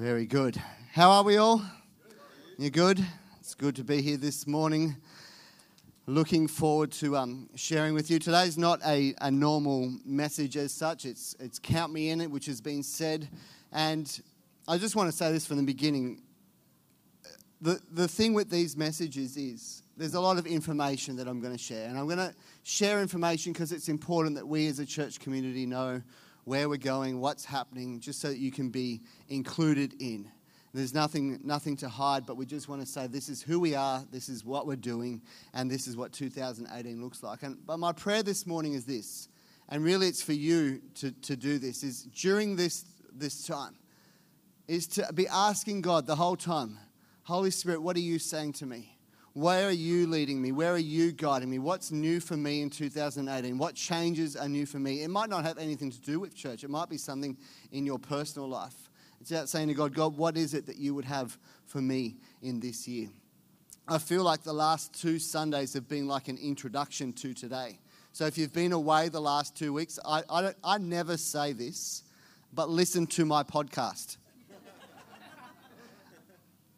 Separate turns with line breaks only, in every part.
Very good. How are we all? You're good? It's good to be here this morning. Looking forward to um, sharing with you. Today's not a, a normal message as such. It's it's count me in it, which has been said, and I just want to say this from the beginning. The the thing with these messages is there's a lot of information that I'm going to share, and I'm going to share information because it's important that we as a church community know where we're going, what's happening, just so that you can be included in. There's nothing, nothing to hide, but we just want to say this is who we are, this is what we're doing, and this is what 2018 looks like. And, but my prayer this morning is this, and really it's for you to, to do this, is during this, this time, is to be asking God the whole time, Holy Spirit, what are you saying to me? Where are you leading me? Where are you guiding me? What's new for me in 2018? What changes are new for me? It might not have anything to do with church, it might be something in your personal life. It's about saying to God, God, what is it that you would have for me in this year? I feel like the last two Sundays have been like an introduction to today. So if you've been away the last two weeks, I, I, I never say this, but listen to my podcast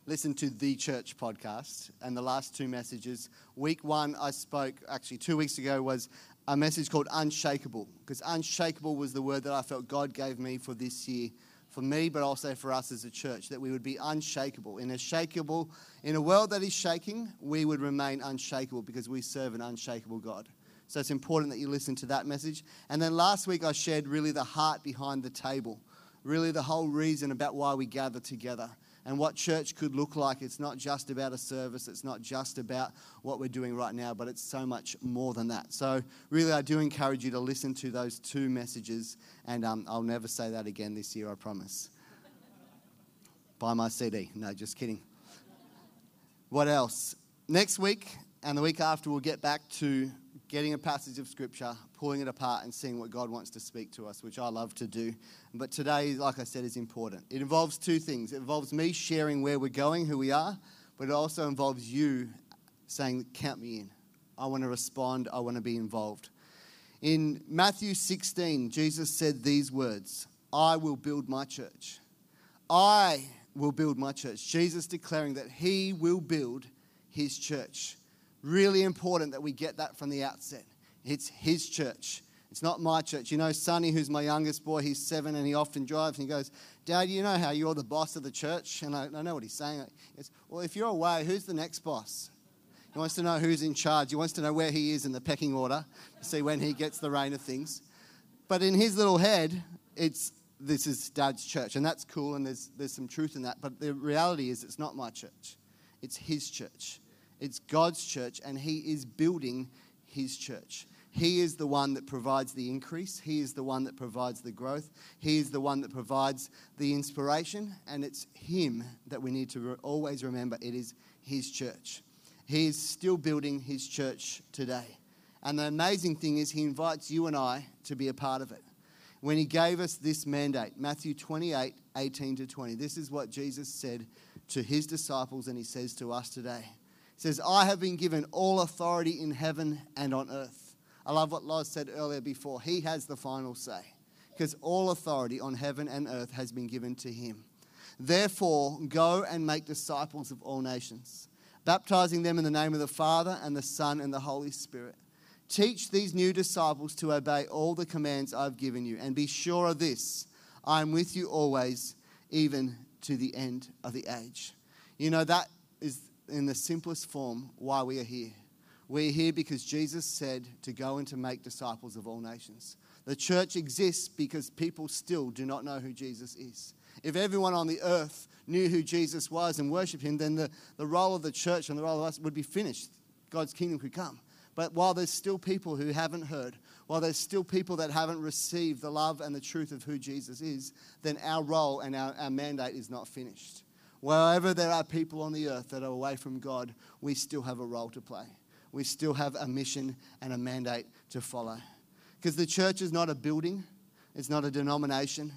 listen to the church podcast and the last two messages. Week one, I spoke, actually, two weeks ago, was a message called Unshakable, because unshakable was the word that I felt God gave me for this year, for me, but also for us as a church, that we would be unshakable. In a shakeable, in a world that is shaking, we would remain unshakable because we serve an unshakable God. So it's important that you listen to that message. And then last week, I shared really the heart behind the table, really the whole reason about why we gather together and what church could look like. It's not just about a service, it's not just about what we're doing right now, but it's so much more than that. So, really, I do encourage you to listen to those two messages, and um, I'll never say that again this year, I promise. Buy my CD. No, just kidding. What else? Next week and the week after, we'll get back to getting a passage of scripture, pulling it apart, and seeing what God wants to speak to us, which I love to do. But today, like I said, is important. It involves two things it involves me sharing where we're going, who we are, but it also involves you saying, Count me in. I want to respond, I want to be involved. In Matthew 16, Jesus said these words I will build my church. I will build my church. Jesus declaring that he will build his church. Really important that we get that from the outset. It's his church. It's not my church. You know, Sonny, who's my youngest boy, he's seven and he often drives and he goes, Dad, you know how you're the boss of the church? And I, I know what he's saying. It's, well, if you're away, who's the next boss? He wants to know who's in charge. He wants to know where he is in the pecking order to see when he gets the reign of things. But in his little head, it's this is dad's church. And that's cool and there's, there's some truth in that. But the reality is, it's not my church, it's his church. It's God's church, and He is building His church. He is the one that provides the increase. He is the one that provides the growth. He is the one that provides the inspiration. And it's Him that we need to re- always remember it is His church. He is still building His church today. And the amazing thing is, He invites you and I to be a part of it. When He gave us this mandate, Matthew 28 18 to 20, this is what Jesus said to His disciples, and He says to us today says, I have been given all authority in heaven and on earth. I love what Loz said earlier before. He has the final say because all authority on heaven and earth has been given to him. Therefore, go and make disciples of all nations, baptizing them in the name of the Father and the Son and the Holy Spirit. Teach these new disciples to obey all the commands I've given you, and be sure of this I am with you always, even to the end of the age. You know, that is in the simplest form why we are here. We're here because Jesus said to go and to make disciples of all nations. The church exists because people still do not know who Jesus is. If everyone on the earth knew who Jesus was and worshiped him, then the, the role of the church and the role of us would be finished. God's kingdom could come. But while there's still people who haven't heard, while there's still people that haven't received the love and the truth of who Jesus is, then our role and our, our mandate is not finished. Wherever there are people on the earth that are away from God, we still have a role to play. We still have a mission and a mandate to follow. Because the church is not a building, it's not a denomination.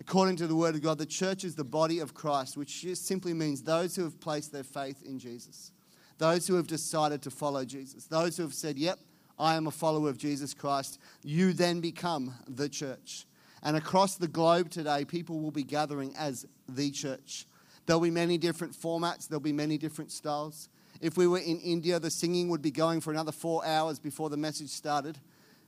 According to the Word of God, the church is the body of Christ, which simply means those who have placed their faith in Jesus, those who have decided to follow Jesus, those who have said, Yep, I am a follower of Jesus Christ. You then become the church. And across the globe today, people will be gathering as the church. There'll be many different formats, there'll be many different styles. If we were in India, the singing would be going for another four hours before the message started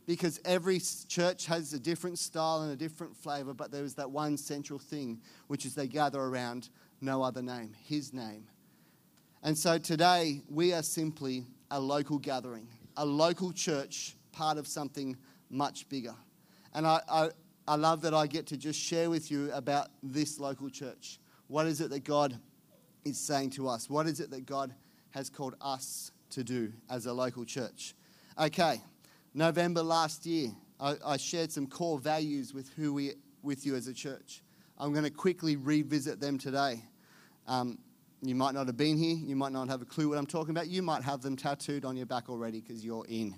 because every church has a different style and a different flavor, but there is that one central thing, which is they gather around no other name, His name. And so today, we are simply a local gathering, a local church, part of something much bigger. And I, I, I love that I get to just share with you about this local church. What is it that God is saying to us? What is it that God has called us to do as a local church? Okay, November last year, I, I shared some core values with, who we, with you as a church. I'm going to quickly revisit them today. Um, you might not have been here, you might not have a clue what I'm talking about, you might have them tattooed on your back already because you're in,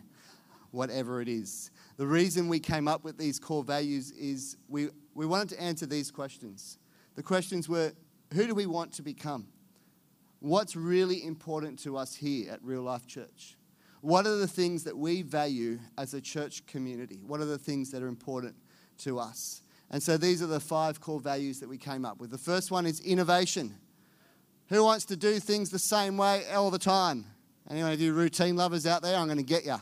whatever it is. The reason we came up with these core values is we, we wanted to answer these questions. The questions were who do we want to become? What's really important to us here at Real Life Church? What are the things that we value as a church community? What are the things that are important to us? And so these are the five core values that we came up with. The first one is innovation. Who wants to do things the same way all the time? Anyone of you routine lovers out there? I'm going to get you.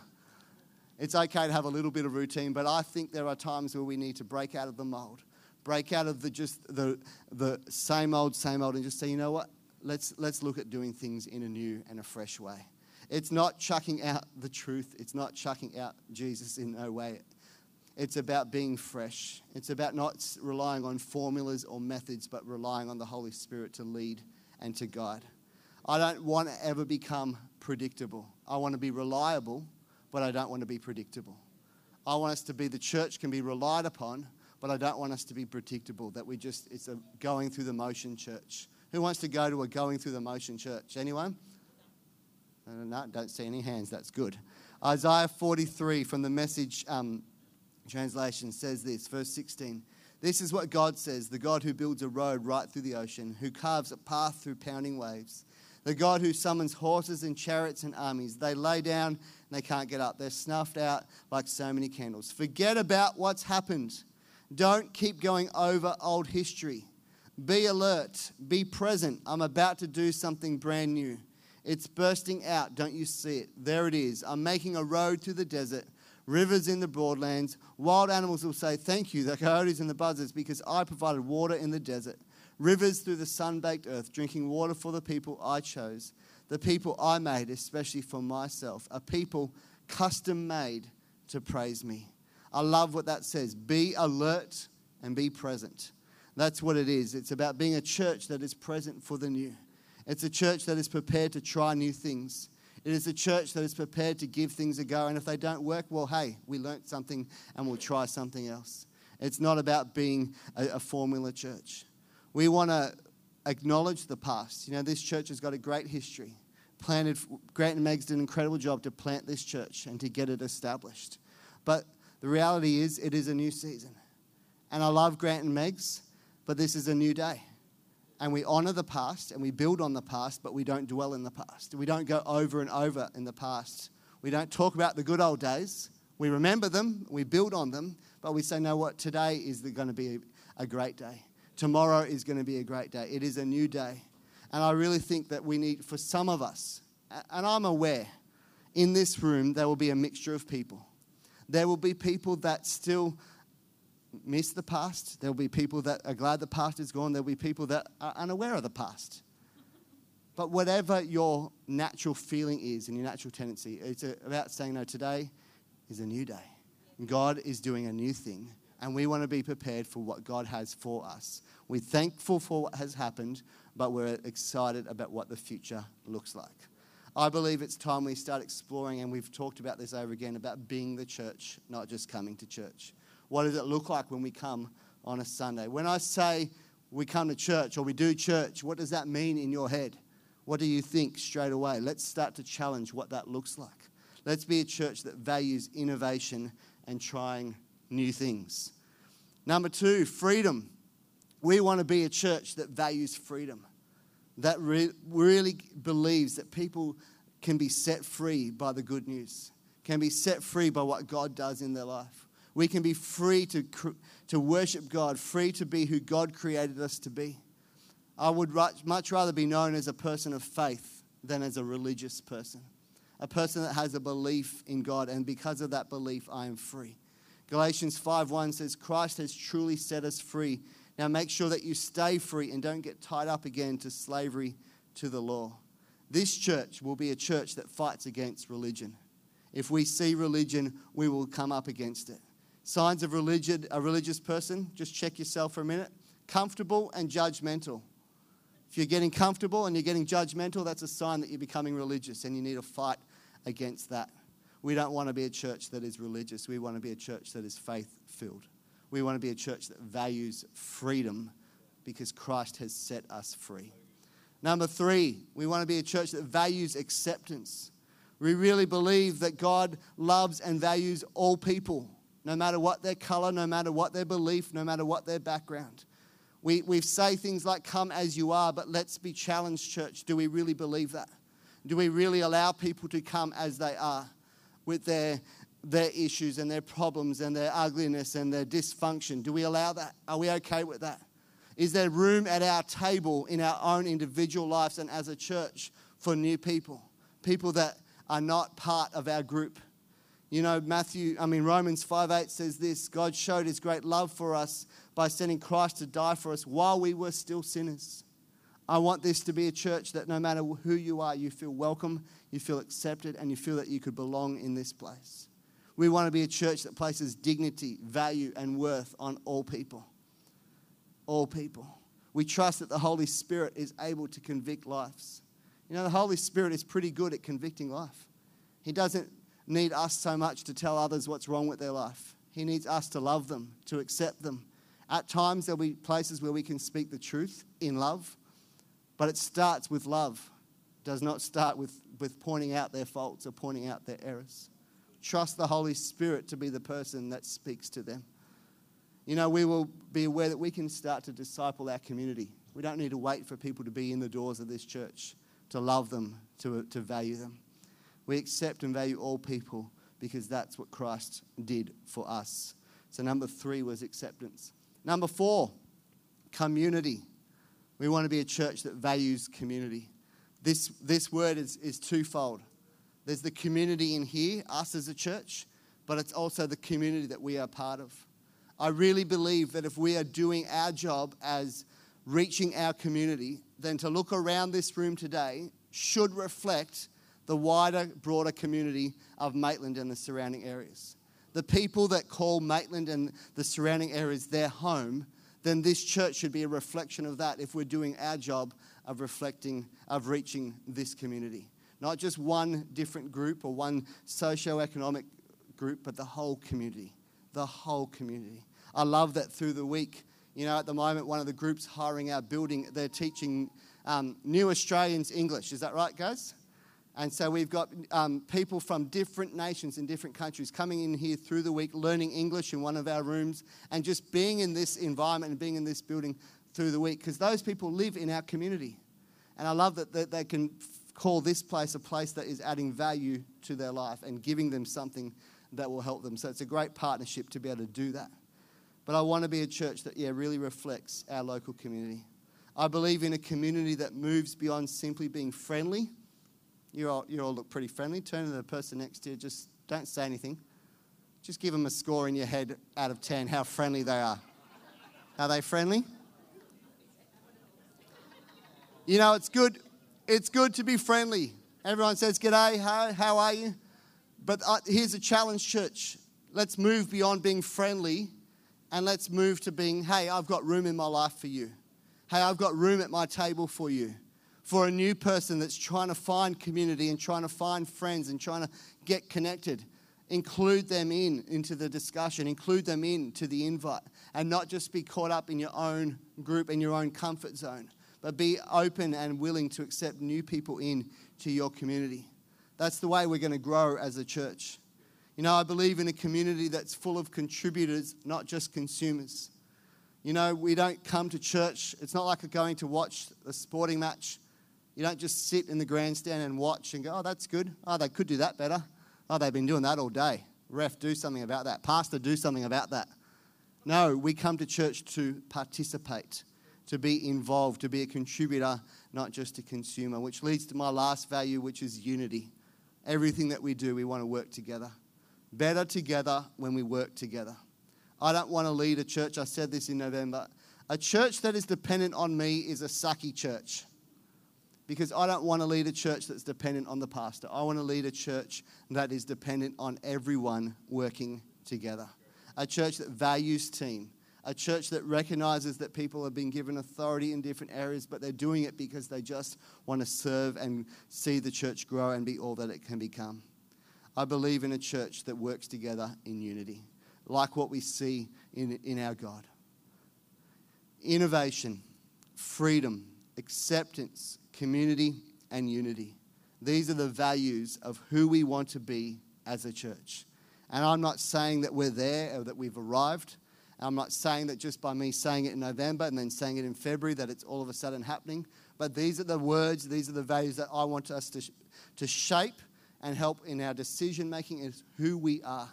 It's okay to have a little bit of routine, but I think there are times where we need to break out of the mold, break out of the just the the same old, same old, and just say, you know what? Let's let's look at doing things in a new and a fresh way. It's not chucking out the truth, it's not chucking out Jesus in no way. It's about being fresh. It's about not relying on formulas or methods, but relying on the Holy Spirit to lead and to guide. I don't want to ever become predictable. I want to be reliable, but I don't want to be predictable. I want us to be the church can be relied upon, but I don't want us to be predictable, that we just, it's a going through the motion church. Who wants to go to a going through the motion church? Anyone? No, don't see any hands. That's good. Isaiah 43 from the message um, translation says this, verse 16. This is what God says the God who builds a road right through the ocean, who carves a path through pounding waves, the God who summons horses and chariots and armies. They lay down and they can't get up. They're snuffed out like so many candles. Forget about what's happened. Don't keep going over old history. Be alert. Be present. I'm about to do something brand new. It's bursting out. Don't you see it? There it is. I'm making a road through the desert, rivers in the broadlands. Wild animals will say, Thank you, the coyotes and the buzzards, because I provided water in the desert. Rivers through the sun baked earth, drinking water for the people I chose, the people I made, especially for myself, a people custom made to praise me. I love what that says. Be alert and be present. That's what it is. It's about being a church that is present for the new. It's a church that is prepared to try new things. It is a church that is prepared to give things a go. And if they don't work, well, hey, we learnt something and we'll try something else. It's not about being a, a formula church. We want to acknowledge the past. You know, this church has got a great history. Planted, Grant and Meg's did an incredible job to plant this church and to get it established. But the reality is, it is a new season. And I love Grant and Meg's, but this is a new day and we honor the past and we build on the past, but we don't dwell in the past. We don't go over and over in the past. We don't talk about the good old days. We remember them, we build on them, but we say, no, what? Today is going to be a great day. Tomorrow is going to be a great day. It is a new day. And I really think that we need, for some of us, and I'm aware, in this room, there will be a mixture of people. There will be people that still miss the past. There'll be people that are glad the past is gone. There'll be people that are unaware of the past. But whatever your natural feeling is and your natural tendency, it's about saying, no, today is a new day. God is doing a new thing, and we want to be prepared for what God has for us. We're thankful for what has happened, but we're excited about what the future looks like. I believe it's time we start exploring, and we've talked about this over again, about being the church, not just coming to church. What does it look like when we come on a Sunday? When I say we come to church or we do church, what does that mean in your head? What do you think straight away? Let's start to challenge what that looks like. Let's be a church that values innovation and trying new things. Number two, freedom. We want to be a church that values freedom, that re- really believes that people can be set free by the good news, can be set free by what God does in their life. We can be free to, to worship God, free to be who God created us to be. I would much rather be known as a person of faith than as a religious person, a person that has a belief in God, and because of that belief, I am free. Galatians 5:1 says, Christ has truly set us free. Now make sure that you stay free and don't get tied up again to slavery to the law. This church will be a church that fights against religion. If we see religion, we will come up against it. Signs of religion, a religious person, just check yourself for a minute. Comfortable and judgmental. If you're getting comfortable and you're getting judgmental, that's a sign that you're becoming religious and you need to fight against that. We don't want to be a church that is religious. We want to be a church that is faith filled. We want to be a church that values freedom because Christ has set us free. Number three, we want to be a church that values acceptance. We really believe that God loves and values all people, no matter what their color, no matter what their belief, no matter what their background. We, we say things like, come as you are, but let's be challenged, church. Do we really believe that? Do we really allow people to come as they are with their, their issues and their problems and their ugliness and their dysfunction? Do we allow that? Are we okay with that? Is there room at our table in our own individual lives and as a church for new people? People that are not part of our group. You know, Matthew, I mean, Romans 5 8 says this God showed his great love for us by sending Christ to die for us while we were still sinners. I want this to be a church that no matter who you are, you feel welcome, you feel accepted, and you feel that you could belong in this place. We want to be a church that places dignity, value, and worth on all people. All people. We trust that the Holy Spirit is able to convict lives. You know, the Holy Spirit is pretty good at convicting life. He doesn't need us so much to tell others what's wrong with their life. He needs us to love them, to accept them, at times, there'll be places where we can speak the truth in love, but it starts with love. It does not start with, with pointing out their faults or pointing out their errors. Trust the Holy Spirit to be the person that speaks to them. You know, we will be aware that we can start to disciple our community. We don't need to wait for people to be in the doors of this church to love them, to, to value them. We accept and value all people because that's what Christ did for us. So, number three was acceptance. Number four, community. We want to be a church that values community. This, this word is, is twofold. There's the community in here, us as a church, but it's also the community that we are part of. I really believe that if we are doing our job as reaching our community, then to look around this room today should reflect the wider, broader community of Maitland and the surrounding areas the people that call Maitland and the surrounding areas their home, then this church should be a reflection of that if we're doing our job of reflecting, of reaching this community. Not just one different group or one socio-economic group, but the whole community. The whole community. I love that through the week, you know, at the moment, one of the groups hiring our building, they're teaching um, new Australians English. Is that right, guys? And so we've got um, people from different nations in different countries coming in here through the week, learning English in one of our rooms, and just being in this environment and being in this building through the week because those people live in our community. And I love that, that they can call this place a place that is adding value to their life and giving them something that will help them. So it's a great partnership to be able to do that. But I want to be a church that, yeah, really reflects our local community. I believe in a community that moves beyond simply being friendly you all, you all look pretty friendly. Turn to the person next to you. Just don't say anything. Just give them a score in your head out of 10 how friendly they are. Are they friendly? You know, it's good. It's good to be friendly. Everyone says, G'day, how, how are you? But uh, here's a challenge, church. Let's move beyond being friendly and let's move to being, hey, I've got room in my life for you. Hey, I've got room at my table for you for a new person that's trying to find community and trying to find friends and trying to get connected. Include them in into the discussion, include them in to the invite, and not just be caught up in your own group and your own comfort zone, but be open and willing to accept new people in to your community. That's the way we're going to grow as a church. You know, I believe in a community that's full of contributors, not just consumers. You know, we don't come to church, it's not like we're going to watch a sporting match you don't just sit in the grandstand and watch and go, oh, that's good. Oh, they could do that better. Oh, they've been doing that all day. Ref, do something about that. Pastor, do something about that. No, we come to church to participate, to be involved, to be a contributor, not just a consumer, which leads to my last value, which is unity. Everything that we do, we want to work together. Better together when we work together. I don't want to lead a church, I said this in November. A church that is dependent on me is a sucky church because I don't want to lead a church that's dependent on the pastor. I want to lead a church that is dependent on everyone working together. A church that values team. A church that recognizes that people have been given authority in different areas, but they're doing it because they just want to serve and see the church grow and be all that it can become. I believe in a church that works together in unity, like what we see in, in our God. Innovation, freedom, acceptance, community, and unity. These are the values of who we want to be as a church. And I'm not saying that we're there or that we've arrived. I'm not saying that just by me saying it in November and then saying it in February that it's all of a sudden happening. But these are the words, these are the values that I want us to, to shape and help in our decision making is who we are.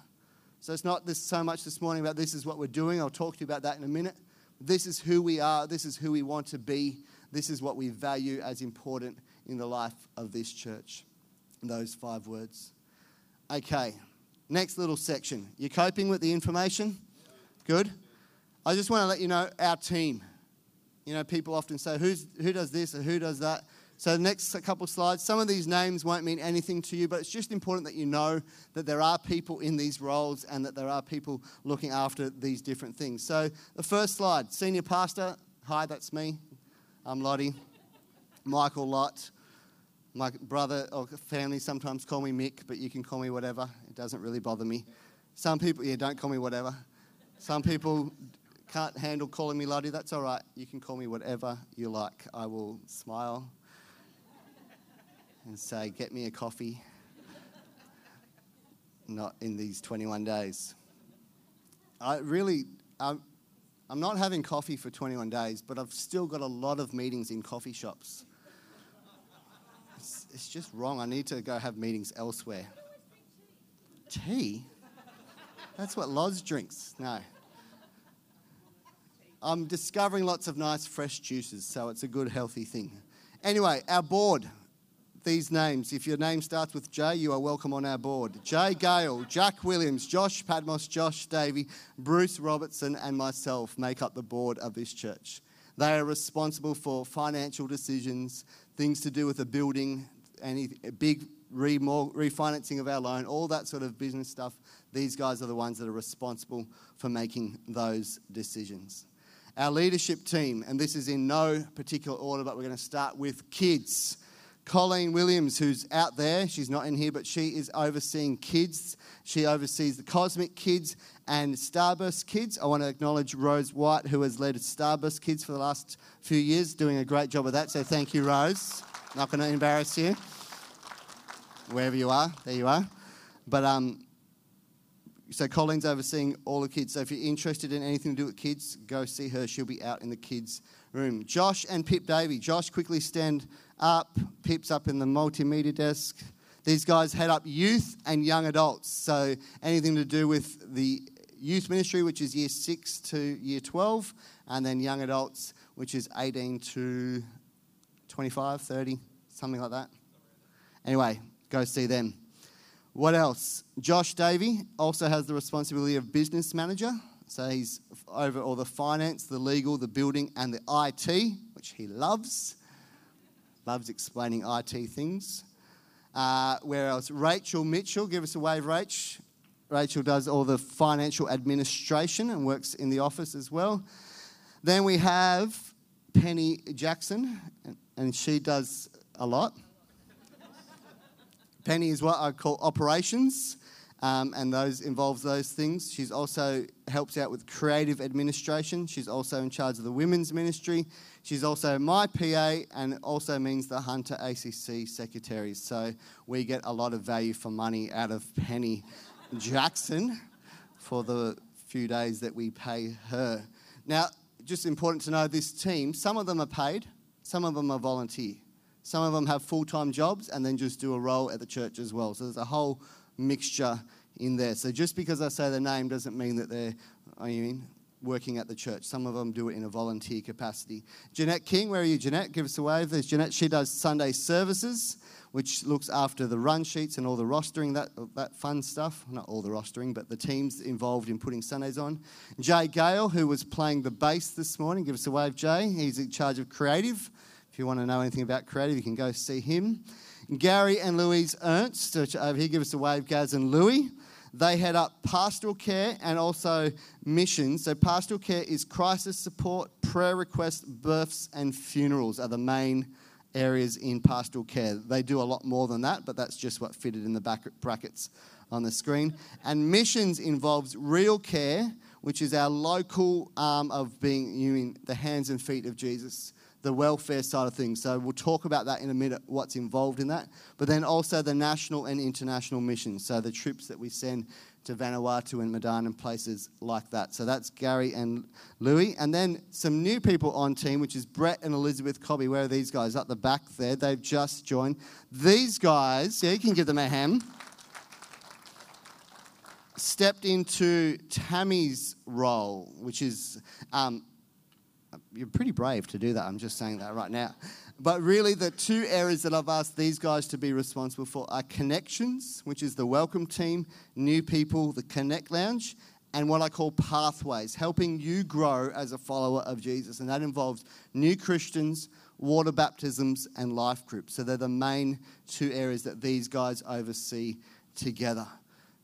So it's not this so much this morning about this is what we're doing. I'll talk to you about that in a minute. This is who we are. This is who we want to be. This is what we value as important in the life of this church. Those five words. Okay, next little section. You're coping with the information? Good. I just want to let you know our team. You know, people often say, Who's, who does this or who does that? So, the next couple slides, some of these names won't mean anything to you, but it's just important that you know that there are people in these roles and that there are people looking after these different things. So, the first slide, senior pastor. Hi, that's me. I'm Lottie. Michael Lott. My brother or family sometimes call me Mick, but you can call me whatever. It doesn't really bother me. Some people, yeah, don't call me whatever. Some people can't handle calling me Lottie. That's all right. You can call me whatever you like. I will smile and say, Get me a coffee. Not in these 21 days. I really, I'm, I'm not having coffee for 21 days, but I've still got a lot of meetings in coffee shops. It's, it's just wrong. I need to go have meetings elsewhere. Tea? That's what Loz drinks. No. I'm discovering lots of nice fresh juices, so it's a good, healthy thing. Anyway, our board these names. If your name starts with J, you are welcome on our board. Jay Gale, Jack Williams, Josh Padmos, Josh Davey, Bruce Robertson, and myself make up the board of this church. They are responsible for financial decisions, things to do with the building, any big refinancing of our loan, all that sort of business stuff. These guys are the ones that are responsible for making those decisions. Our leadership team, and this is in no particular order, but we're going to start with kids. Colleen Williams, who's out there, she's not in here, but she is overseeing kids. She oversees the Cosmic Kids and Starburst Kids. I want to acknowledge Rose White, who has led Starburst Kids for the last few years, doing a great job of that. So thank you, Rose. Not going to embarrass you. Wherever you are, there you are. But um, so Colleen's overseeing all the kids. So if you're interested in anything to do with kids, go see her. She'll be out in the kids' room. Josh and Pip Davy. Josh, quickly stand up. Pip's up in the multimedia desk. These guys head up youth and young adults. So anything to do with the youth ministry, which is year 6 to year 12, and then young adults, which is 18 to 25, 30, something like that. Anyway, go see them. What else? Josh Davey also has the responsibility of business manager. So he's over all the finance, the legal, the building, and the IT, which he loves. Loves explaining IT things. Uh, where else? Rachel Mitchell, give us a wave, Rach. Rachel does all the financial administration and works in the office as well. Then we have Penny Jackson, and she does a lot. Penny is what I call operations um, and those involves those things. She's also helps out with creative administration. She's also in charge of the women's ministry. She's also my PA and also means the Hunter ACC secretary. So we get a lot of value for money out of Penny Jackson for the few days that we pay her. Now, just important to know this team, some of them are paid, some of them are volunteer. Some of them have full time jobs and then just do a role at the church as well. So there's a whole mixture in there. So just because I say the name doesn't mean that they're, I mean, working at the church. Some of them do it in a volunteer capacity. Jeanette King, where are you, Jeanette? Give us a wave. There's Jeanette. She does Sunday services, which looks after the run sheets and all the rostering, that, that fun stuff. Not all the rostering, but the teams involved in putting Sundays on. Jay Gale, who was playing the bass this morning. Give us a wave, Jay. He's in charge of creative. If you want to know anything about creative, you can go see him. Gary and Louise Ernst, over here, give us a wave, Gaz and Louie. They head up pastoral care and also missions. So, pastoral care is crisis support, prayer requests, births, and funerals are the main areas in pastoral care. They do a lot more than that, but that's just what fitted in the back brackets on the screen. And missions involves real care, which is our local arm of being you the hands and feet of Jesus the welfare side of things. So we'll talk about that in a minute, what's involved in that. But then also the national and international missions. So the trips that we send to Vanuatu and Medan and places like that. So that's Gary and Louis. And then some new people on team, which is Brett and Elizabeth Cobby. Where are these guys? Up the back there. They've just joined. These guys, yeah, you can give them a hand Stepped into Tammy's role, which is um, you're pretty brave to do that. I'm just saying that right now. But really, the two areas that I've asked these guys to be responsible for are connections, which is the welcome team, new people, the Connect Lounge, and what I call pathways, helping you grow as a follower of Jesus. And that involves new Christians, water baptisms, and life groups. So they're the main two areas that these guys oversee together.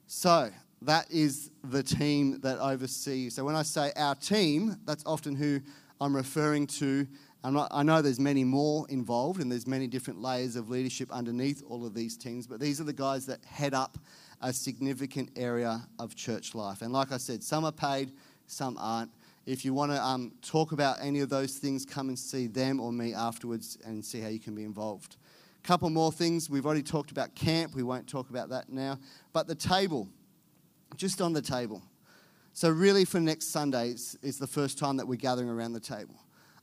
So that is the team that oversees. So when I say our team, that's often who I'm referring to. Not, i know there's many more involved and there's many different layers of leadership underneath all of these teams, but these are the guys that head up a significant area of church life. And like I said, some are paid, some aren't. If you want to um, talk about any of those things, come and see them or me afterwards and see how you can be involved. A couple more things. We've already talked about camp. We won't talk about that now. But the table, just on the table. So, really, for next Sunday is, is the first time that we're gathering around the table.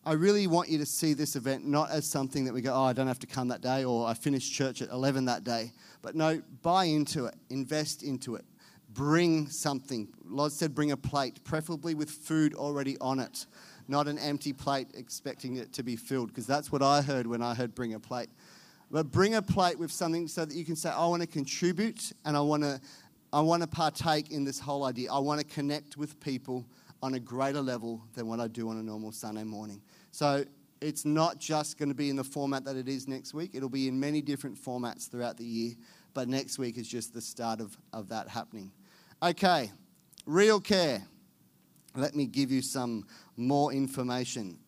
I really want you to see this event not as something that we go, oh, I don't have to come that day, or I finished church at 11 that day. But no, buy into it, invest into it, bring something. Lord said, bring a plate, preferably with food already on it, not an empty plate expecting it to be filled, because that's what I heard when I heard bring a plate. But bring a plate with something so that you can say, I want to contribute and I want to I want to partake in this whole idea. I want to connect with people on a greater level than what I do on a normal Sunday morning. So it's not just going to be in the format that it is next week, it'll be in many different formats throughout the year. But next week is just the start of, of that happening. Okay, real care. Let me give you some more information.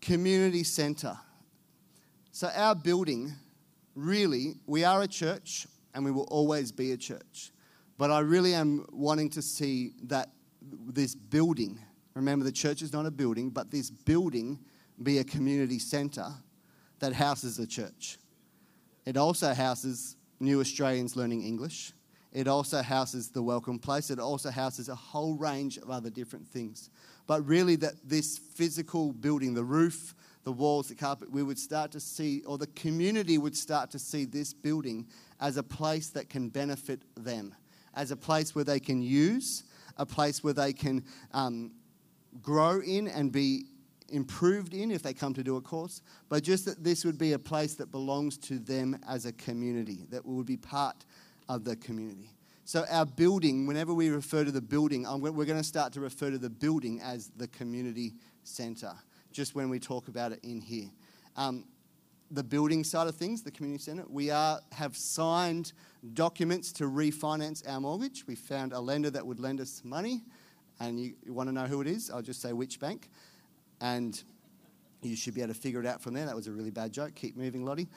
Community centre. So, our building, really, we are a church and we will always be a church. But I really am wanting to see that this building, remember the church is not a building, but this building be a community centre that houses a church. It also houses new Australians learning English. It also houses the welcome place. It also houses a whole range of other different things. But really, that this physical building, the roof, the walls, the carpet, we would start to see, or the community would start to see this building as a place that can benefit them as a place where they can use, a place where they can um, grow in and be improved in if they come to do a course, but just that this would be a place that belongs to them as a community, that would be part of the community. So, our building, whenever we refer to the building, we're going to start to refer to the building as the community centre, just when we talk about it in here. Um, the building side of things, the community centre, we are, have signed documents to refinance our mortgage. We found a lender that would lend us money, and you, you want to know who it is? I'll just say which bank, and you should be able to figure it out from there. That was a really bad joke. Keep moving, Lottie.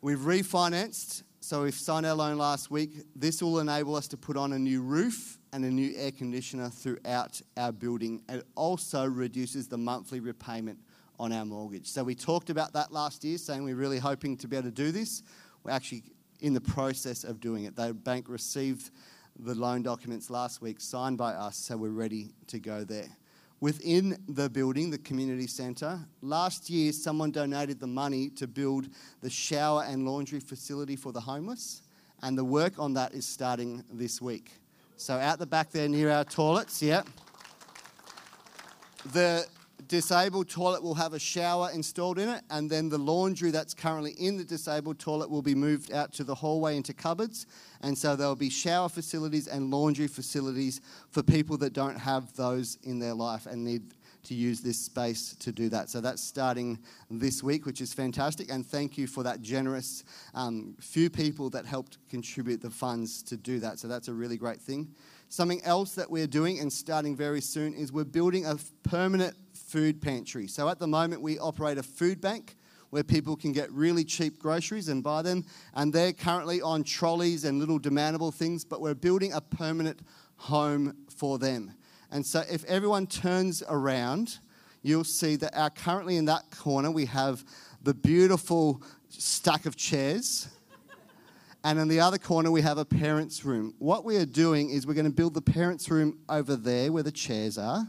We've refinanced, so we've signed our loan last week. This will enable us to put on a new roof and a new air conditioner throughout our building. It also reduces the monthly repayment on our mortgage. So we talked about that last year, saying we're really hoping to be able to do this. We're actually in the process of doing it. The bank received the loan documents last week, signed by us, so we're ready to go there. Within the building, the community centre, last year someone donated the money to build the shower and laundry facility for the homeless, and the work on that is starting this week. So, out the back there near our toilets, yeah. The disabled toilet will have a shower installed in it, and then the laundry that's currently in the disabled toilet will be moved out to the hallway into cupboards. And so there'll be shower facilities and laundry facilities for people that don't have those in their life and need to use this space to do that. So that's starting this week, which is fantastic. And thank you for that generous um, few people that helped contribute the funds to do that. So that's a really great thing. Something else that we're doing and starting very soon is we're building a permanent food pantry. So at the moment, we operate a food bank where people can get really cheap groceries and buy them. And they're currently on trolleys and little demandable things, but we're building a permanent home for them. And so if everyone turns around, you'll see that our, currently in that corner we have the beautiful stack of chairs. And in the other corner, we have a parents' room. What we are doing is we're going to build the parents' room over there where the chairs are.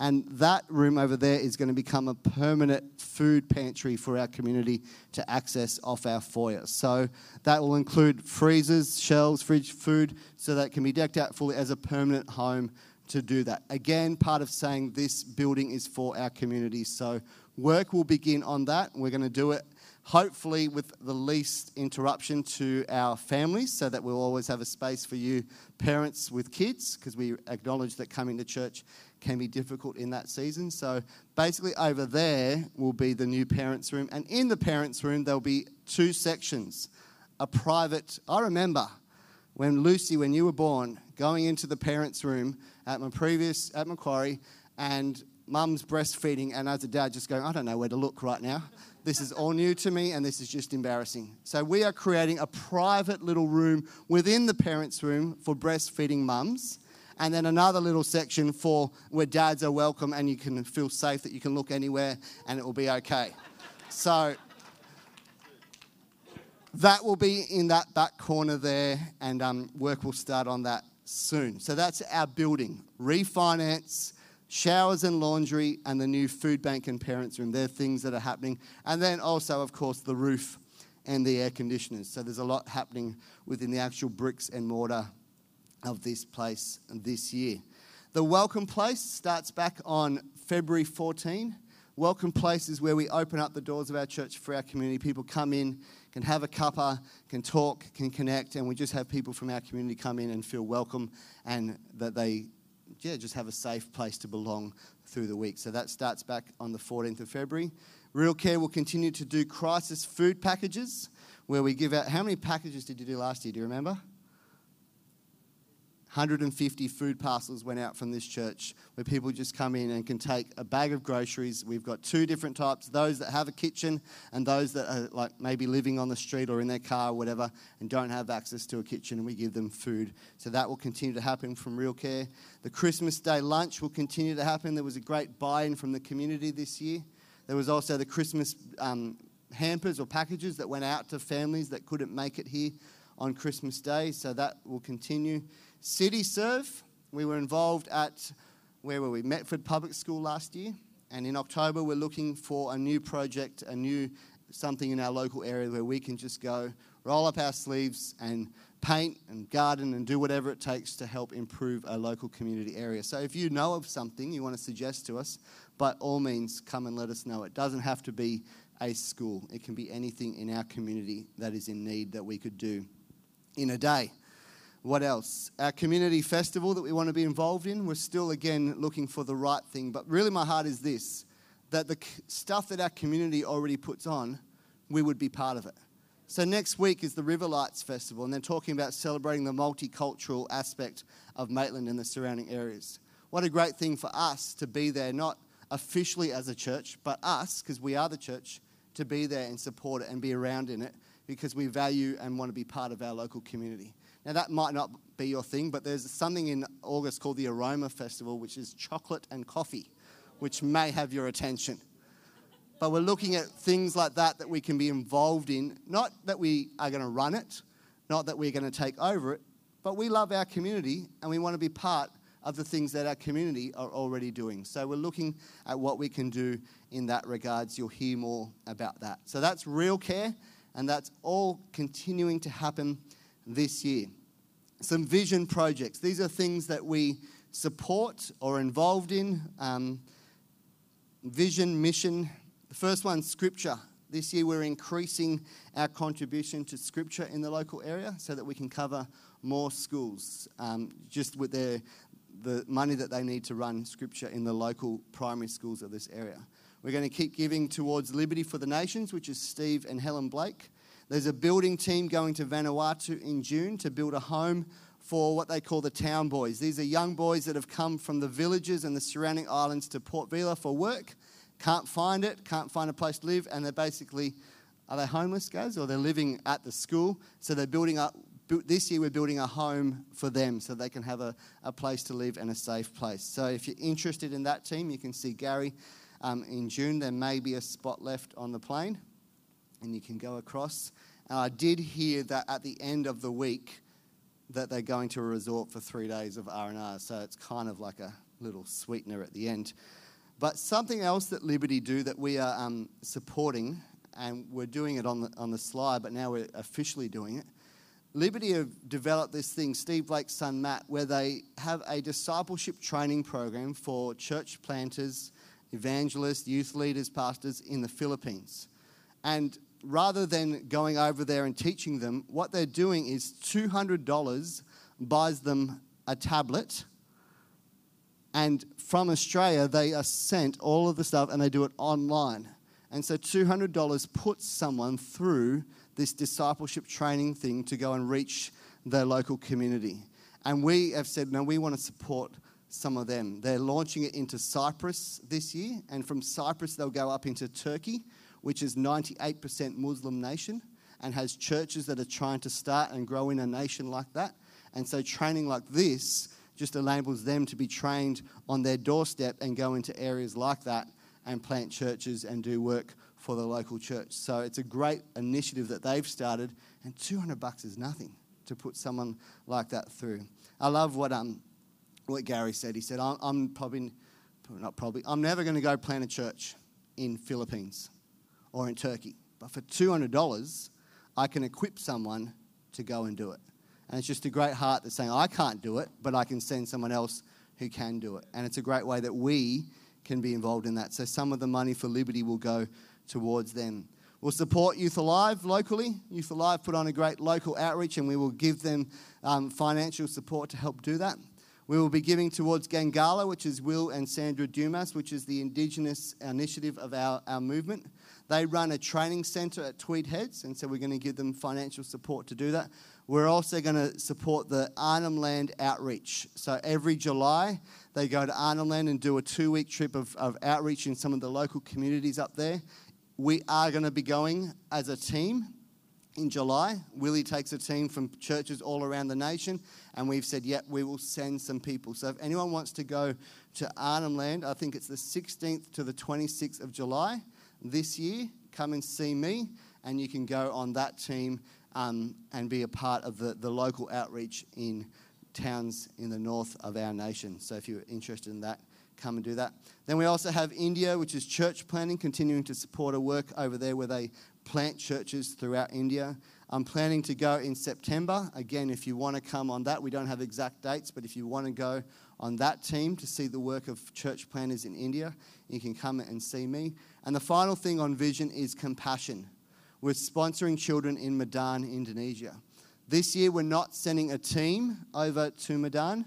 And that room over there is going to become a permanent food pantry for our community to access off our foyer. So that will include freezers, shelves, fridge, food, so that can be decked out fully as a permanent home to do that. Again, part of saying this building is for our community. So work will begin on that. We're going to do it hopefully with the least interruption to our families so that we'll always have a space for you parents with kids because we acknowledge that coming to church can be difficult in that season. So basically, over there will be the new parents' room, and in the parents' room, there'll be two sections a private. I remember when Lucy, when you were born, going into the parents' room at my previous, at Macquarie, and mum's breastfeeding, and as a dad, just going, I don't know where to look right now. This is all new to me, and this is just embarrassing. So, we are creating a private little room within the parents' room for breastfeeding mums and then another little section for where dads are welcome and you can feel safe that you can look anywhere and it will be okay. So that will be in that back corner there, and um, work will start on that soon. So that's our building. Refinance, showers and laundry, and the new food bank and parents' room. They're things that are happening. And then also, of course, the roof and the air conditioners. So there's a lot happening within the actual bricks and mortar of this place this year. The Welcome Place starts back on February 14. Welcome Place is where we open up the doors of our church for our community. People come in, can have a cuppa, can talk, can connect, and we just have people from our community come in and feel welcome and that they yeah, just have a safe place to belong through the week. So that starts back on the 14th of February. Real Care will continue to do crisis food packages where we give out. How many packages did you do last year? Do you remember? 150 food parcels went out from this church where people just come in and can take a bag of groceries. We've got two different types those that have a kitchen and those that are like maybe living on the street or in their car or whatever and don't have access to a kitchen, and we give them food. So that will continue to happen from Real Care. The Christmas Day lunch will continue to happen. There was a great buy in from the community this year. There was also the Christmas um, hampers or packages that went out to families that couldn't make it here on Christmas Day, so that will continue. City Serve, we were involved at, where were we? Metford Public School last year. And in October, we're looking for a new project, a new something in our local area where we can just go, roll up our sleeves, and paint and garden and do whatever it takes to help improve a local community area. So if you know of something you want to suggest to us, by all means, come and let us know. It doesn't have to be a school, it can be anything in our community that is in need that we could do in a day. What else? Our community festival that we want to be involved in. We're still, again, looking for the right thing. But really, my heart is this that the stuff that our community already puts on, we would be part of it. So, next week is the River Lights Festival, and they're talking about celebrating the multicultural aspect of Maitland and the surrounding areas. What a great thing for us to be there, not officially as a church, but us, because we are the church, to be there and support it and be around in it because we value and want to be part of our local community. Now, that might not be your thing, but there's something in August called the Aroma Festival, which is chocolate and coffee, which may have your attention. But we're looking at things like that that we can be involved in. Not that we are going to run it, not that we're going to take over it, but we love our community and we want to be part of the things that our community are already doing. So we're looking at what we can do in that regards. You'll hear more about that. So that's real care, and that's all continuing to happen this year. Some vision projects. These are things that we support or involved in. Um, vision, mission. The first one, scripture. This year we're increasing our contribution to scripture in the local area so that we can cover more schools um, just with their, the money that they need to run scripture in the local primary schools of this area. We're going to keep giving towards Liberty for the Nations, which is Steve and Helen Blake. There's a building team going to Vanuatu in June to build a home for what they call the town boys. These are young boys that have come from the villages and the surrounding islands to Port Vila for work, can't find it, can't find a place to live, and they're basically, are they homeless, guys, or they're living at the school? So they're building up, this year we're building a home for them so they can have a, a place to live and a safe place. So if you're interested in that team, you can see Gary um, in June. There may be a spot left on the plane, and you can go across. And I did hear that at the end of the week, that they're going to a resort for three days of R&R. So it's kind of like a little sweetener at the end. But something else that Liberty do that we are um, supporting, and we're doing it on the, on the slide, but now we're officially doing it. Liberty have developed this thing, Steve Blake's son Matt, where they have a discipleship training program for church planters, evangelists, youth leaders, pastors in the Philippines. And rather than going over there and teaching them, what they're doing is $200 buys them a tablet. And from Australia, they are sent all of the stuff and they do it online. And so $200 puts someone through this discipleship training thing to go and reach their local community. And we have said, no, we want to support some of them. They're launching it into Cyprus this year, and from Cyprus, they'll go up into Turkey which is 98% Muslim nation and has churches that are trying to start and grow in a nation like that. And so training like this just enables them to be trained on their doorstep and go into areas like that and plant churches and do work for the local church. So it's a great initiative that they've started, and 200 bucks is nothing to put someone like that through. I love what um what Gary said. He said, "I'm, I'm probably not probably I'm never going to go plant a church in Philippines or in Turkey. But for $200, I can equip someone to go and do it. And it's just a great heart that's saying, I can't do it, but I can send someone else who can do it. And it's a great way that we can be involved in that. So some of the money for Liberty will go towards them. We'll support Youth Alive locally. Youth Alive put on a great local outreach, and we will give them um, financial support to help do that. We will be giving towards Ganggalah, which is Will and Sandra Dumas, which is the Indigenous initiative of our, our movement. They run a training centre at Tweed Heads, and so we're going to give them financial support to do that. We're also going to support the Arnhem Land outreach. So every July, they go to Arnhem Land and do a two week trip of, of outreach in some of the local communities up there. We are going to be going as a team in July. Willie takes a team from churches all around the nation, and we've said, yep, we will send some people. So if anyone wants to go to Arnhem Land, I think it's the 16th to the 26th of July this year, come and see me, and you can go on that team um, and be a part of the, the local outreach in towns in the north of our nation. So if you're interested in that, come and do that. Then we also have India, which is church planting, continuing to support a work over there where they plant churches throughout India. I'm planning to go in September. Again, if you want to come on that, we don't have exact dates, but if you want to go on that team to see the work of church planters in India, you can come and see me. And the final thing on vision is compassion. We're sponsoring children in Medan, Indonesia. This year, we're not sending a team over to Medan.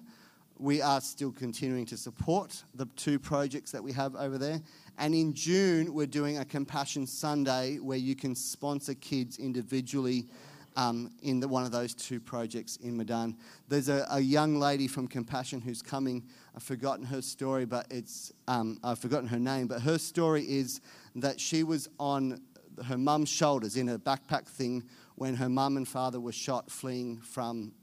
We are still continuing to support the two projects that we have over there. And in June, we're doing a Compassion Sunday where you can sponsor kids individually um, in the, one of those two projects in Medan. There's a, a, young lady from Compassion who's coming. I've forgotten her story, but it's um, I've forgotten her name. But her story is that she was on her mum's shoulders in a backpack thing when her mum and father were shot fleeing from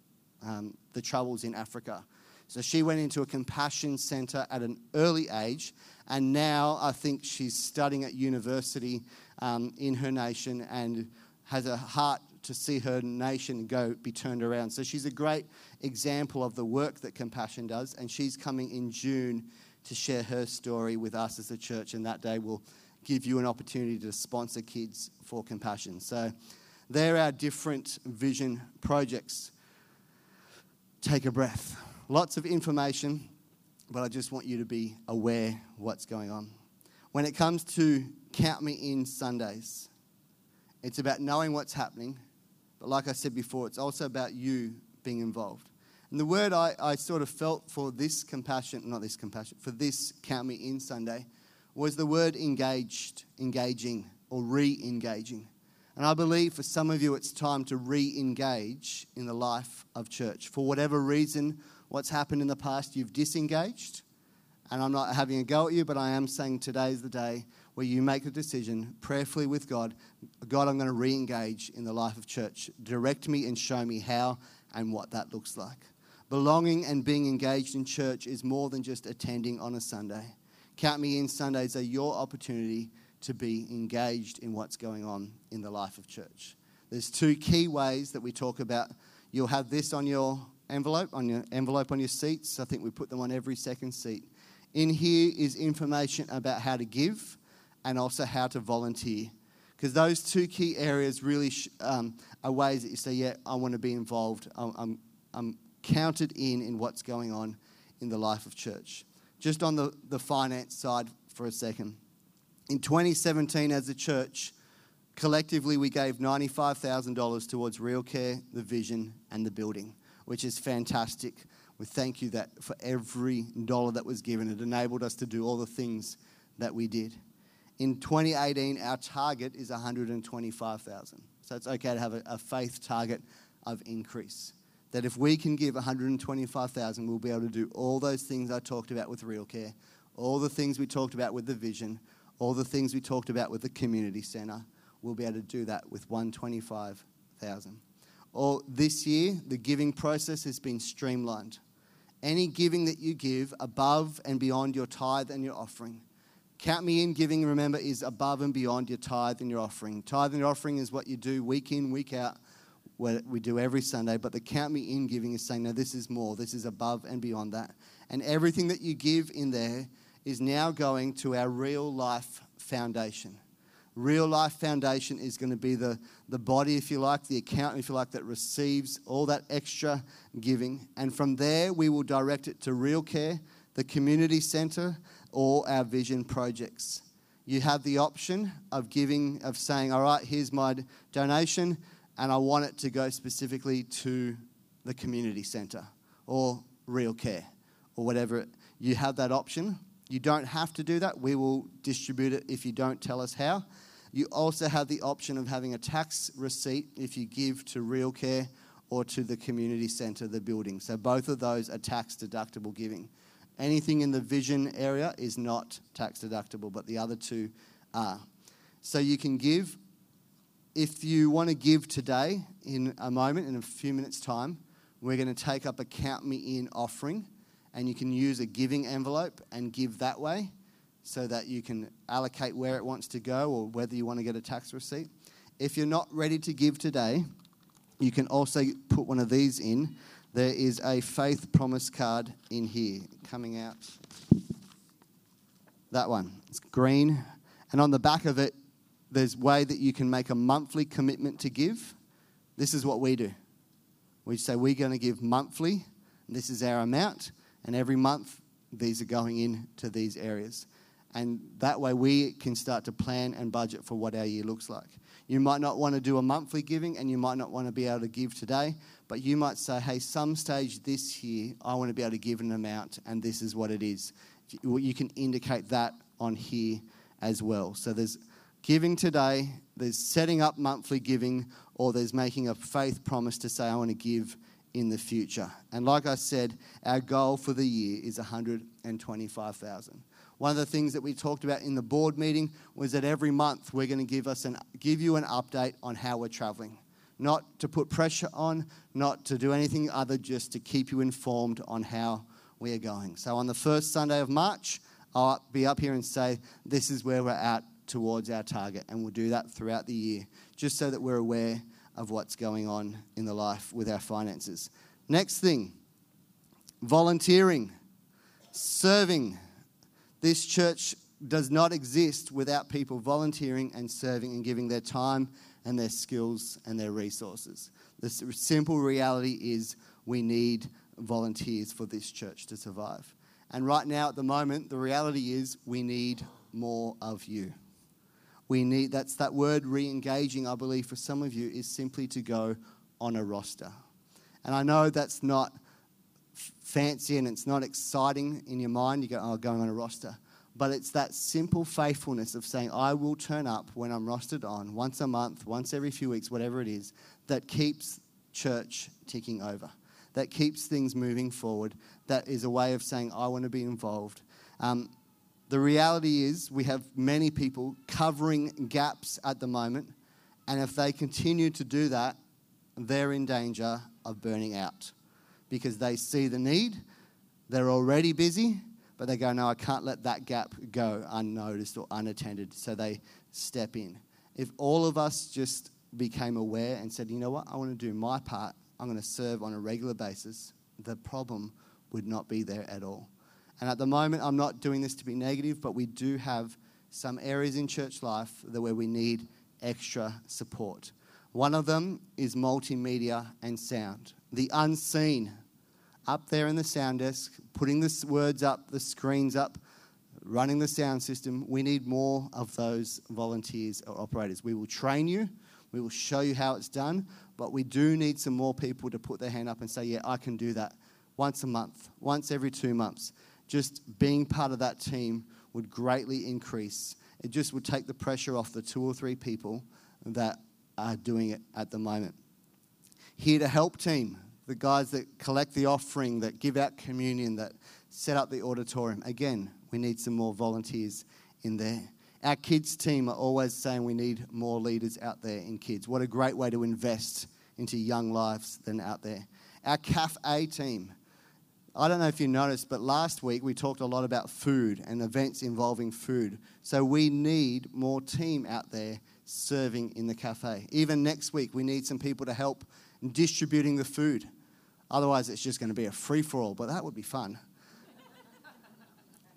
um, the troubles in Africa. So she went into a compassion center at an early age, and now I think she's studying at university um, in her nation and has a heart to see her nation go be turned around. So she's a great example of the work that Compassion does, and she's coming in June to share her story with us as a church, and that day will give you an opportunity to sponsor kids for Compassion. So there are different vision projects. Take a breath. Lots of information, but I just want you to be aware what's going on. when it comes to Count Me In Sundays, it's about knowing what's happening, but like I said before, it's also about you being involved. And the word I, I sort of felt for this compassion, not this compassion, for this Count Me In Sunday, was the word engaged, engaging, or re engaging. And I believe for some of you, it's time to re engage in the life of church. For whatever reason, what's happened in the past, you've disengaged. And I'm not having a go at you, but I am saying today is the day where you make a decision prayerfully with God God, I'm going to re engage in the life of church. Direct me and show me how and what that looks like. Belonging and being engaged in church is more than just attending on a Sunday. Count Me In Sundays are your opportunity to be engaged in what's going on in the life of church. There's two key ways that we talk about. You'll have this on your envelope, on your envelope on your seats. I think we put them on every second seat. In here is information about how to give and also how to volunteer. Because those two key areas really sh- um, are ways that you say, yeah, I want to be involved. I'm, I'm, I'm counted in in what's going on in the life of church. Just on the, the finance side for a second. In 2017, as a church, collectively we gave $95,000 towards Real Care, the vision, and the building, which is fantastic. We thank you that for every dollar that was given, it enabled us to do all the things that we did. In 2018, our target is 125,000. So it's okay to have a, a faith target of increase that if we can give 125,000, we'll be able to do all those things I talked about with Real Care, all the things we talked about with the vision, all the things we talked about with the community centre. We'll be able to do that with 125,000. Or this year, the giving process has been streamlined. Any giving that you give above and beyond your tithe and your offering. Count me in giving, remember, is above and beyond your tithe and your offering. Tithe and your offering is what you do week in, week out what we do every Sunday, but the count me in giving is saying, no, this is more. This is above and beyond that. And everything that you give in there is now going to our real life foundation. Real life foundation is going to be the, the body, if you like, the account, if you like, that receives all that extra giving. And from there, we will direct it to Real Care, the community centre, or our vision projects. You have the option of giving, of saying, all right, here's my donation and I want it to go specifically to the community centre or real care or whatever. You have that option. You don't have to do that. We will distribute it if you don't tell us how. You also have the option of having a tax receipt if you give to Real Care or to the community centre, the building. So both of those are tax deductible giving. Anything in the vision area is not tax deductible, but the other two are. So you can give if you want to give today, in a moment, in a few minutes' time, we're going to take up a Count Me In offering, and you can use a giving envelope and give that way so that you can allocate where it wants to go or whether you want to get a tax receipt. If you're not ready to give today, you can also put one of these in. There is a faith promise card in here coming out. That one. It's green. And on the back of it, there's way that you can make a monthly commitment to give. This is what we do. We say we're going to give monthly. This is our amount, and every month these are going into these areas. And that way we can start to plan and budget for what our year looks like. You might not want to do a monthly giving and you might not want to be able to give today, but you might say, hey, some stage this year, I want to be able to give an amount and this is what it is. You can indicate that on here as well. So there's giving today, there's setting up monthly giving, or there's making a faith promise to say, I want to give in the future. And like I said, our goal for the year is 125,000. One of the things that we talked about in the board meeting was that every month we're going to give us an give you an update on how we're traveling. Not to put pressure on, not to do anything other just to keep you informed on how we are going. So on the first Sunday of March, I'll be up here and say this is where we're at towards our target. And we'll do that throughout the year, just so that we're aware of what's going on in the life with our finances. Next thing volunteering, serving. This church does not exist without people volunteering and serving and giving their time and their skills and their resources. The simple reality is we need volunteers for this church to survive. And right now, at the moment, the reality is we need more of you. We need that's that word re-engaging, I believe, for some of you is simply to go on a roster. And I know that's not fancy and it's not exciting in your mind. You go, oh, going on a roster. But it's that simple faithfulness of saying, I will turn up when I'm rostered on once a month, once every few weeks, whatever it is, that keeps church ticking over, that keeps things moving forward, that is a way of saying, I want to be involved. Um, the reality is, we have many people covering gaps at the moment, and if they continue to do that, they're in danger of burning out because they see the need, they're already busy, but they go, No, I can't let that gap go unnoticed or unattended. So they step in. If all of us just became aware and said, You know what, I want to do my part, I'm going to serve on a regular basis, the problem would not be there at all. And at the moment, I'm not doing this to be negative, but we do have some areas in church life where we need extra support. One of them is multimedia and sound. The unseen, up there in the sound desk, putting the words up, the screens up, running the sound system. We need more of those volunteers or operators. We will train you, we will show you how it's done, but we do need some more people to put their hand up and say, Yeah, I can do that once a month, once every two months just being part of that team would greatly increase. It just would take the pressure off the two or three people that are doing it at the moment. Here to help team, the guys that collect the offering, that give out communion, that set up the auditorium. Again, we need some more volunteers in there. Our kids team are always saying we need more leaders out there in kids. What a great way to invest into young lives than out there. Our CAF A team, I don't know if you noticed, but last week we talked a lot about food and events involving food. So we need more team out there serving in the cafe. Even next week, we need some people to help in distributing the food. Otherwise, it's just going to be a free for all, but that would be fun.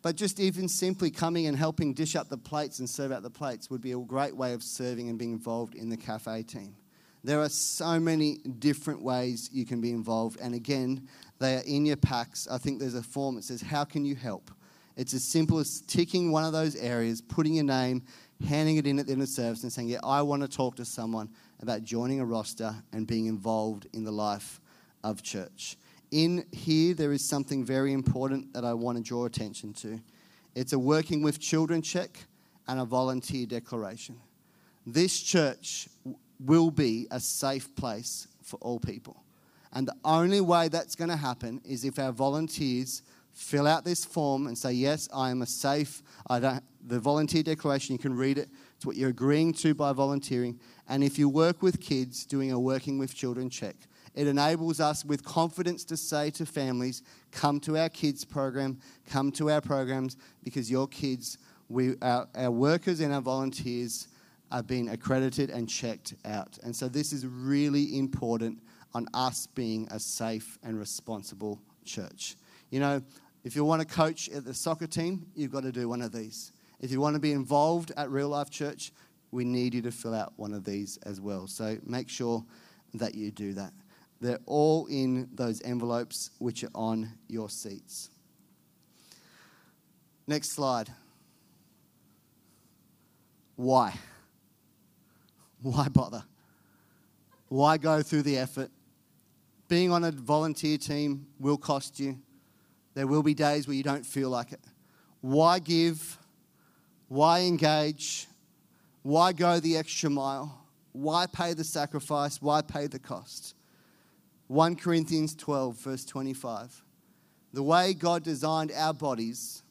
but just even simply coming and helping dish up the plates and serve out the plates would be a great way of serving and being involved in the cafe team. There are so many different ways you can be involved. And again, they are in your packs. I think there's a form that says, How can you help? It's as simple as ticking one of those areas, putting your name, handing it in at the end of service, and saying, Yeah, I want to talk to someone about joining a roster and being involved in the life of church. In here, there is something very important that I want to draw attention to. It's a working with children check and a volunteer declaration. This church will be a safe place for all people. And the only way that's going to happen is if our volunteers fill out this form and say, Yes, I am a safe, I don't, the volunteer declaration, you can read it. It's what you're agreeing to by volunteering. And if you work with kids, doing a working with children check, it enables us with confidence to say to families, Come to our kids program, come to our programs, because your kids, we, our, our workers and our volunteers are being accredited and checked out. And so this is really important on us being a safe and responsible church. You know, if you want to coach at the soccer team, you've got to do one of these. If you want to be involved at Real Life Church, we need you to fill out one of these as well. So make sure that you do that. They're all in those envelopes which are on your seats. Next slide. Why? Why bother? Why go through the effort? being on a volunteer team will cost you. There will be days where you don't feel like it. Why give? Why engage? Why go the extra mile? Why pay the sacrifice? Why pay the cost? 1 Corinthians 12, verse 25. The way God designed our bodies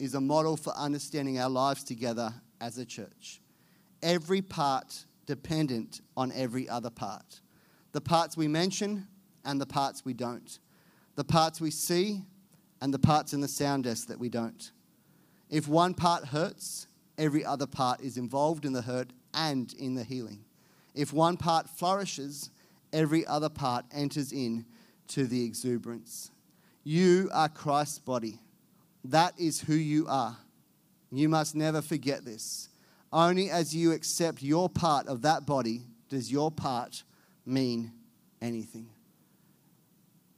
is a model for understanding our lives together as a church. Every part dependent on every other part. The parts we mention and the parts we don't. The parts we see and the parts in the sound desk that we don't. If one part hurts, every other part is involved in the hurt and in the healing. If one part flourishes, every other part enters in to the exuberance. You are Christ's body. That is who you are. You must never forget this. Only as you accept your part of that body does your part mean anything.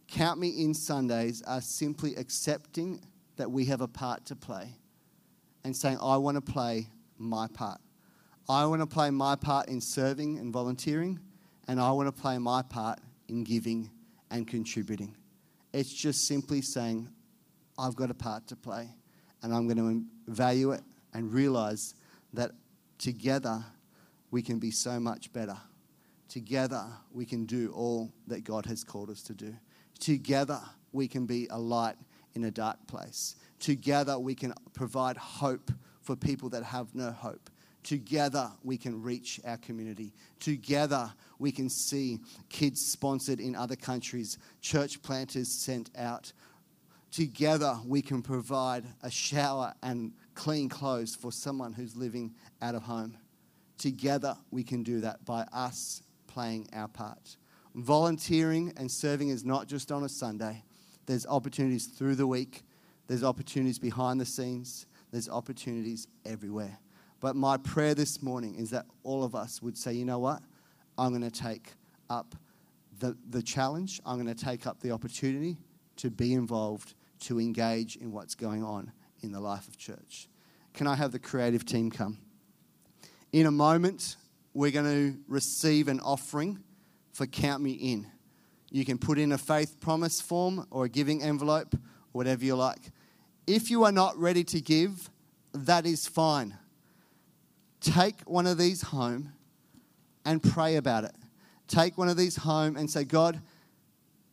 Count me in Sundays are simply accepting that we have a part to play and saying, I want to play my part. I want to play my part in serving and volunteering, and I want to play my part in giving and contributing. It's just simply saying, I've got a part to play, and I'm going to value it and realize that together we can be so much better. Together we can do all that God has called us to do. Together we can be a light in a dark place. Together we can provide hope for people that have no hope. Together, we can reach our community. Together, we can see kids sponsored in other countries, church planters sent out. Together, we can provide a shower and clean clothes for someone who's living out of home. Together, we can do that by us playing our part. Volunteering and serving is not just on a Sunday, there's opportunities through the week, there's opportunities behind the scenes, there's opportunities everywhere. But my prayer this morning is that all of us would say, you know what? I'm going to take up the, the challenge, I'm going to take up the opportunity to be involved, to engage in what's going on in the life of church. Can I have the creative team come? In a moment, we're going to receive an offering for Count Me In. You can put in a faith promise form or a giving envelope, whatever you like. If you are not ready to give, that is fine take one of these home and pray about it. Take one of these home and say, God,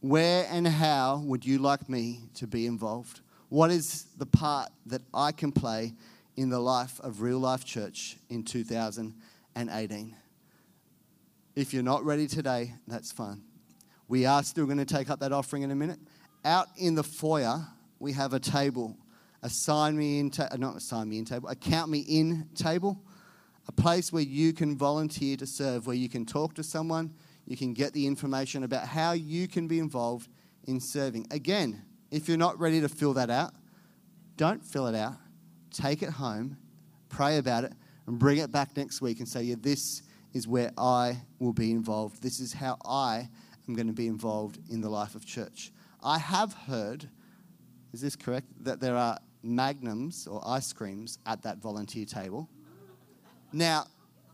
where and how would you like me to be involved? What is the part that I can play in the life of Real Life Church in 2018? If you're not ready today, that's fine. We are still going to take up that offering in a minute. Out in the foyer, we have a table, a sign me in, ta- not a sign me in table, a count me in table a place where you can volunteer to serve, where you can talk to someone, you can get the information about how you can be involved in serving. Again, if you're not ready to fill that out, don't fill it out. Take it home, pray about it, and bring it back next week and say, Yeah, this is where I will be involved. This is how I am going to be involved in the life of church. I have heard, is this correct, that there are magnums or ice creams at that volunteer table. Now,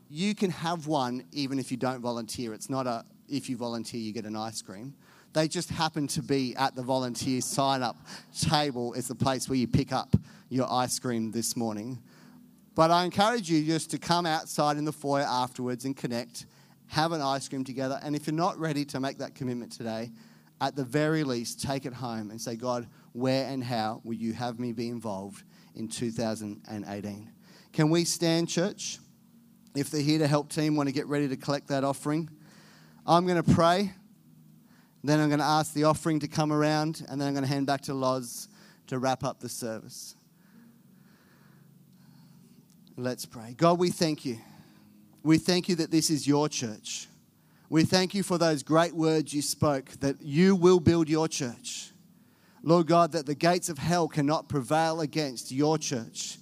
you can have one even if you don't volunteer. It's not a if you volunteer, you get an ice cream. They just happen to be at the volunteer sign up table, is the place where you pick up your ice cream this morning. But I encourage you just to come outside in the foyer afterwards and connect, have an ice cream together. And if you're not ready to make that commitment today, at the very least, take it home and say, God, where and how will you have me be involved in 2018? Can we stand, church? If the Here to Help team want to get ready to collect that offering, I'm going to pray. Then I'm going to ask the offering to come around, and then I'm going to hand back to Loz to wrap up the service. Let's pray. God, we thank you. We thank you that this is your church. We thank you for those great words you spoke, that you will build your church. Lord God, that the gates of hell cannot prevail against your church.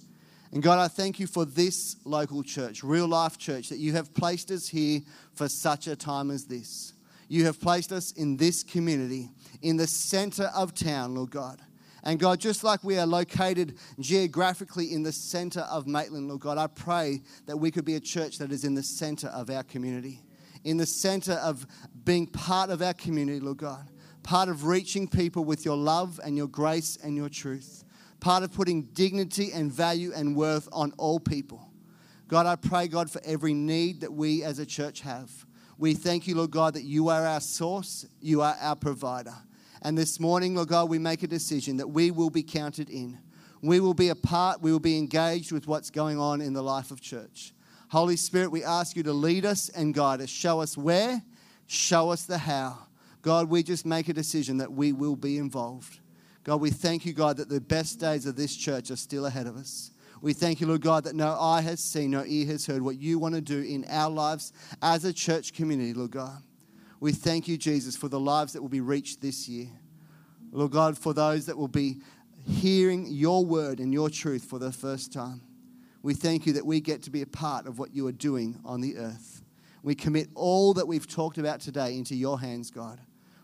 And God, I thank you for this local church, Real Life Church, that you have placed us here for such a time as this. You have placed us in this community, in the center of town, Lord God. And God, just like we are located geographically in the center of Maitland, Lord God, I pray that we could be a church that is in the center of our community, in the center of being part of our community, Lord God, part of reaching people with your love and your grace and your truth part of putting dignity and value and worth on all people. God, I pray, God, for every need that we as a church have. We thank you, Lord God, that you are our source, you are our provider. And this morning, Lord God, we make a decision that we will be counted in. We will be a part, we will be engaged with what's going on in the life of church. Holy Spirit, we ask you to lead us and guide us. Show us where, show us the how. God, we just make a decision that we will be involved. God, we thank you, God, that the best days of this church are still ahead of us. We thank you, Lord God, that no eye has seen, no ear has heard what you want to do in our lives as a church community, Lord God. We thank you, Jesus, for the lives that will be reached this year. Lord God, for those that will be hearing your word and your truth for the first time. We thank you that we get to be a part of what you are doing on the earth. We commit all that we've talked about today into your hands, God.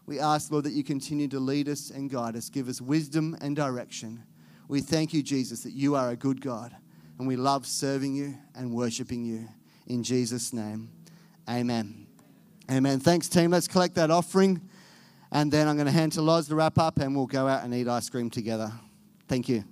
We ask, Lord, that you continue to lead us and guide us, give us wisdom and direction. We thank you, Jesus, that you are a good God. and we love serving you and worshiping you. In Jesus' name, amen. Amen. Thanks, team. Let's collect that offering. And then I'm going to hand to Loz to wrap up, and we'll go out and eat ice cream together. Thank you.